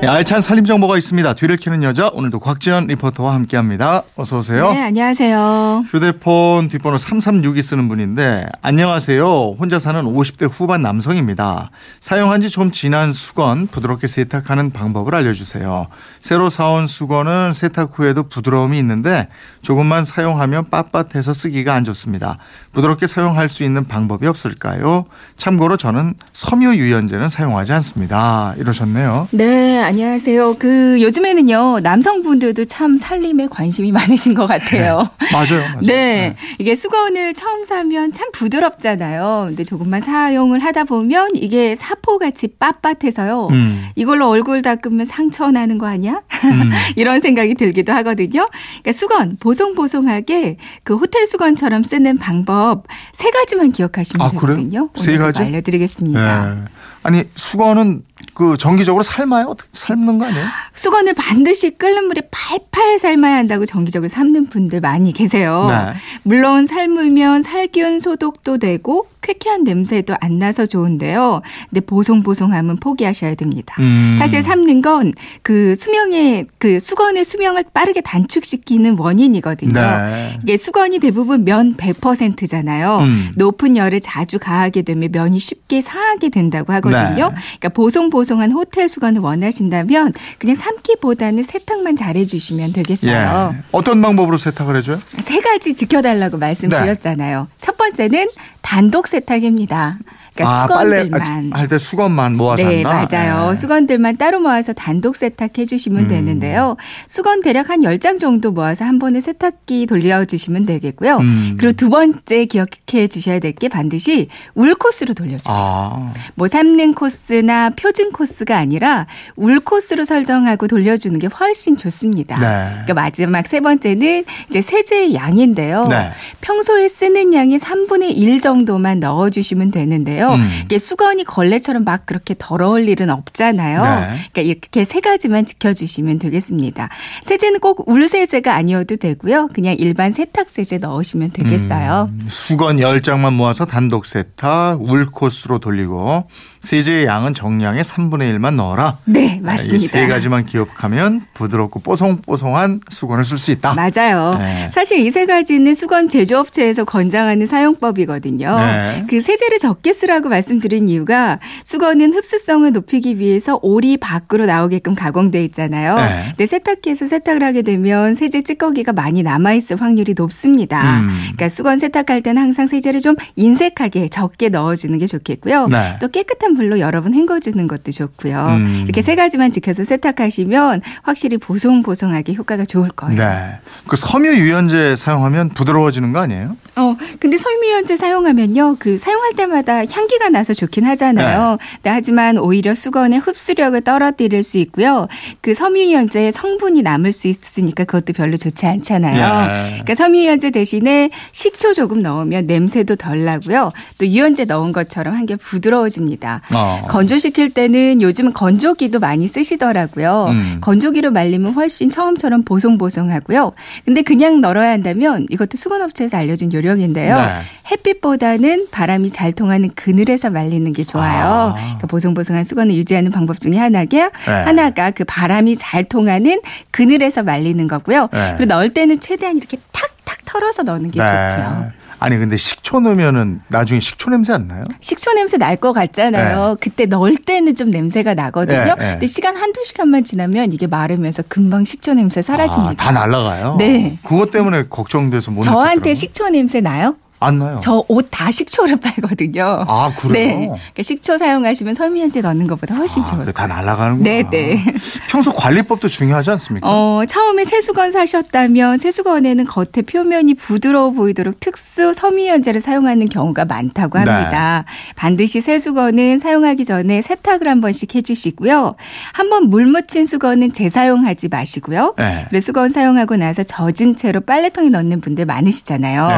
네, 알찬 살림 정보가 있습니다. 뒤를 캐는 여자 오늘도 곽지연 리포터와 함께합니다. 어서 오세요. 네, 안녕하세요. 휴대폰 뒷번호 336이 쓰는 분인데 안녕하세요. 혼자 사는 50대 후반 남성입니다. 사용한 지 좀 지난 수건 부드럽게 세탁하는 방법을 알려주세요. 새로 사온 수건은 세탁 후에도 부드러움이 있는데 조금만 사용하면 빳빳해서 쓰기가 안 좋습니다. 부드럽게 사용할 수 있는 방법이 없을까요? 참고로 저는 섬유 유연제는 사용하지 않습니다. 이러셨네요. 네, 안녕하세요. 그 요즘에는요 남성분들도 참 살림에 관심이 많으신 것 같아요. 맞아요. 맞아요. 네, 이게 수건을 처음 사면 참 부드럽잖아요. 근데 조금만 사용을 하다 보면 이게 사포같이 빳빳해서요. 음. 이걸로 얼굴 닦으면 상처 나는 거 아니야? 음. 이런 생각이 들기도 하거든요. 그러니까 수건 보송보송하게 그 호텔 수건처럼 쓰는 방법 세 가지만 기억하시면 아? 되거든요. 세 가지? 알려드리겠습니다. 네. 아니 수건은 그 정기적으로 삶아요? 삶는 거 아니에요? 수건을 반드시 끓는 물에 팔팔 삶아야 한다고 정기적으로 삶는 분들 많이 계세요. 네. 물론 삶으면 살균 소독도 되고 쾌쾌한 냄새도 안 나서 좋은데요. 근데 보송보송함은 포기하셔야 됩니다. 음. 사실 삶는 건 그 수명 의 그 수건의 수명을 빠르게 단축시키는 원인이거든요. 네. 이게 수건이 대부분 면 100%잖아요. 음. 높은 열을 자주 가하게 되면 면이 쉽게 상하게 된다고 하거든요. 네. 그러니까 보송보송한 호텔 수건을 원하신다면 그냥 삶기보다는 세탁만 잘해 주시면 되겠어요. 예. 어떤 방법으로 세탁을 해 줘요? 세 가지 지켜달라고 말씀드렸잖아요. 첫 번째는 단독 세탁입니다. 그러니까 아 빨래 수건들만. 할 때 수건만 모아서 네. 맞아요. 예. 수건들만 따로 모아서 단독 세탁해 주시면 음. 되는데요. 수건 대략 한 10장 정도 모아서 한 번에 세탁기 돌려 주시면 되겠고요. 음. 그리고 두 번째 기억해 주셔야 될 게 반드시 울 코스로 돌려 주세요. 아, 뭐 삶는 코스나 표준 코스가 아니라 울 코스로 설정하고 돌려 주는 게 훨씬 좋습니다. 네. 그러니까 마지막 세 번째는 이제 세제의 양인데요. 네. 평소에 쓰는 양의 3분의 1 정도만 넣어 주시면 되는데요. 음. 이게 수건이 걸레처럼 막 그렇게 더러울 일은 없잖아요. 네. 그러니까 이렇게 세 가지만 지켜주시면 되겠습니다. 세제는 꼭 울세제가 아니어도 되고요. 그냥 일반 세탁 세제 넣으시면 되겠어요. 음, 수건 10장만 모아서 단독 세탁, 울 코스로 돌리고 세제의 양은 정량의 3분의 1만 넣어라. 네, 이 맞습니다. 세 가지만 기억하면 부드럽고 뽀송뽀송한 수건을 쓸 수 있다. 맞아요. 네. 사실 이 세 가지는 수건 제조업체에서 권장하는 사용법이거든요. 네. 그 세제를 적게 쓰라 고 말씀드린 이유가 수건은 흡수성을 높이기 위해서 올이 밖으로 나오게끔 가공돼 있잖아요. 네. 근데 세탁기에서 세탁을 하게 되면 세제 찌꺼기가 많이 남아 있을 확률이 높습니다. 음. 그러니까 수건 세탁할 때는 항상 세제를 좀 인색하게 적게 넣어주는 게 좋겠고요. 네. 또 깨끗한 물로 여러 번 헹궈주는 것도 좋고요. 음. 이렇게 세 가지만 지켜서 세탁하시면 확실히 보송보송하게 효과가 좋을 거예요. 네. 그 섬유 유연제 사용하면 부드러워지는 거 아니에요? 어, 근데 섬유유연제 사용하면요, 그 사용할 때마다 향기가 나서 좋긴 하잖아요. 네. 네, 하지만 오히려 수건의 흡수력을 떨어뜨릴 수 있고요. 그 섬유유연제에 성분이 남을 수 있으니까 그것도 별로 좋지 않잖아요. 예. 그러니까 섬유유연제 대신에 식초 조금 넣으면 냄새도 덜 나고요. 또 유연제 넣은 것처럼 한결 부드러워집니다. 어. 건조시킬 때는 요즘은 건조기도 많이 쓰시더라고요. 음. 건조기로 말리면 훨씬 처음처럼 보송보송하고요. 근데 그냥 널어야 한다면 이것도 수건업체에서 알려준 요 령인데요. 네. 햇빛보다는 바람이 잘 통하는 그늘에서 말리는 게 좋아요. 아. 그러니까 보송보송한 수건을 유지하는 방법 중에 하나가 네. 하나가 그 바람이 잘 통하는 그늘에서 말리는 거고요. 네. 그리고 넣을 때는 최대한 이렇게 탁탁 털어서 넣는 게 좋고요. 아니 근데 식초 넣으면은 나중에 식초 냄새 안 나요? 식초 냄새 날 것 같잖아요. 그때 넣을 때는 좀 냄새가 나거든요. 네, 네. 근데 시간 한두 시간만 지나면 이게 마르면서 금방 식초 냄새 사라집니다. 아, 다 날라가요. 네. 그것 때문에 걱정돼서 못 저한테 넣겠더라고요. 식초 냄새 나요? 안 나요. 저 옷 다 식초를 빨거든요. 아 그래요? 네. 그러니까 식초 사용하시면 섬유유연제 넣는 것보다 훨씬 아, 좋아요. 그래, 다 날아가는구나. 네, 네. 평소 관리법도 중요하지 않습니까? 어, 처음에 세수건 사셨다면 세수건에는 겉에 표면이 부드러워 보이도록 특수 섬유유연제를 사용하는 경우가 많다고 네. 합니다. 반드시 세수건은 사용하기 전에 세탁을 한 번씩 해주시고요. 한 번 물 묻힌 수건은 재사용하지 마시고요. 네. 그리고 수건 사용하고 나서 젖은 채로 빨래통에 넣는 분들 많으시잖아요.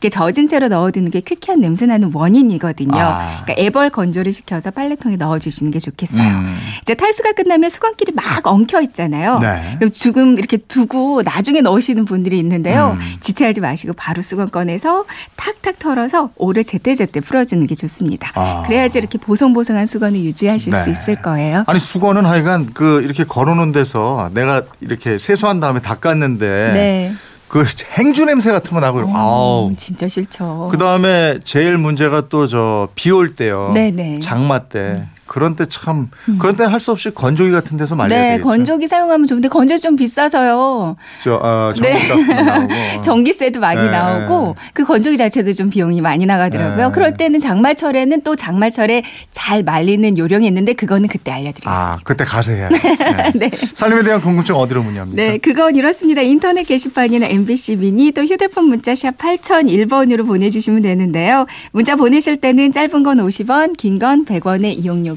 네. 젖은 채로 넣어두는 게 퀴퀴한 냄새 나는 원인이거든요. 아. 그러니까 애벌 건조를 시켜서 빨래통에 넣어주시는 게 좋겠어요. 음. 이제 탈수가 끝나면 수건끼리 막 엉켜 있잖아요. 네. 그럼 조금 이렇게 두고 나중에 넣으시는 분들이 있는데요. 음. 지체하지 마시고 바로 수건 꺼내서 탁탁 털어서 오를 제때제때 풀어주는 게 좋습니다. 아. 그래야지 이렇게 보송보송한 수건을 유지하실 수 네. 있을 거예요. 아니 수건은 하여간 그 이렇게 걸어놓은 데서 내가 이렇게 세수한 다음에 닦았는데 네. 그 행주 냄새 같은 거 나고 아우 음, 진짜 싫죠. 그 다음에 제일 문제가 또 저 비 올 때요. 네네. 음. 장마 때. 그런 때 참, 그런 때는 할 수 없이 건조기 같은 데서 말려야 네, 되겠죠. 건조기 사용하면 좋은데 건조기 좀 비싸서요. 저, 어, 네. 전기값도 나오고. 전기세도 많이 네. 나오고 그 건조기 자체도 좀 비용이 많이 나가더라고요. 네. 그럴 때는 장마철에는 또 장마철에 잘 말리는 요령이 있는데 그거는 그때 알려드리겠습니다. 아, 그때 가서 해야 돼. 네. 네. 살림에 대한 궁금증 어디로 문의합니까? 네, 그건 이렇습니다. 인터넷 게시판이나 MBC 미니 또 휴대폰 문자 샵 8001번으로 보내주시면 되는데요. 문자 보내실 때는 짧은 건 50원, 긴 건 100원의 이용료